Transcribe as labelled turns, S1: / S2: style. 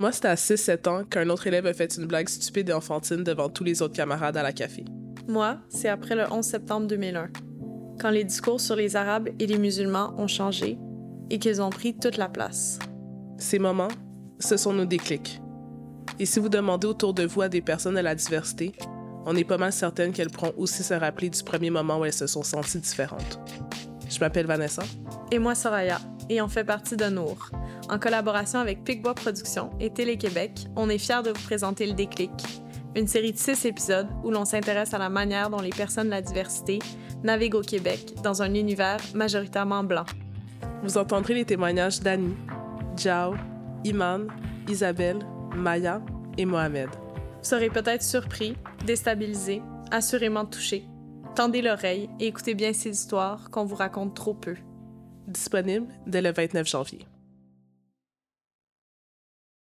S1: Moi, c'était à 6-7 ans qu'un autre élève a fait une blague stupide et enfantine devant tous les autres camarades à la café.
S2: Moi, c'est après le 11 septembre 2001, quand les discours sur les Arabes et les musulmans ont changé et qu'ils ont pris toute la place.
S1: Ces moments, ce sont nos déclics. Et si vous demandez autour de vous à des personnes de la diversité, on est pas mal certaine qu'elles pourront aussi se rappeler du premier moment où elles se sont senties différentes. Je m'appelle Vanessa.
S2: Et moi, Soraya, et on fait partie de Nour. En collaboration avec Picbois Productions et Télé-Québec, on est fiers de vous présenter Le Déclic, une série de six épisodes où l'on s'intéresse à la manière dont les personnes de la diversité naviguent au Québec dans un univers majoritairement blanc.
S1: Vous entendrez les témoignages d'Annie, Jao, Iman, Isabelle, Maya et Mohamed.
S2: Vous serez peut-être surpris, déstabilisé, assurément touché. Tendez l'oreille et écoutez bien ces histoires qu'on vous raconte trop peu.
S1: Disponible dès le 29 janvier.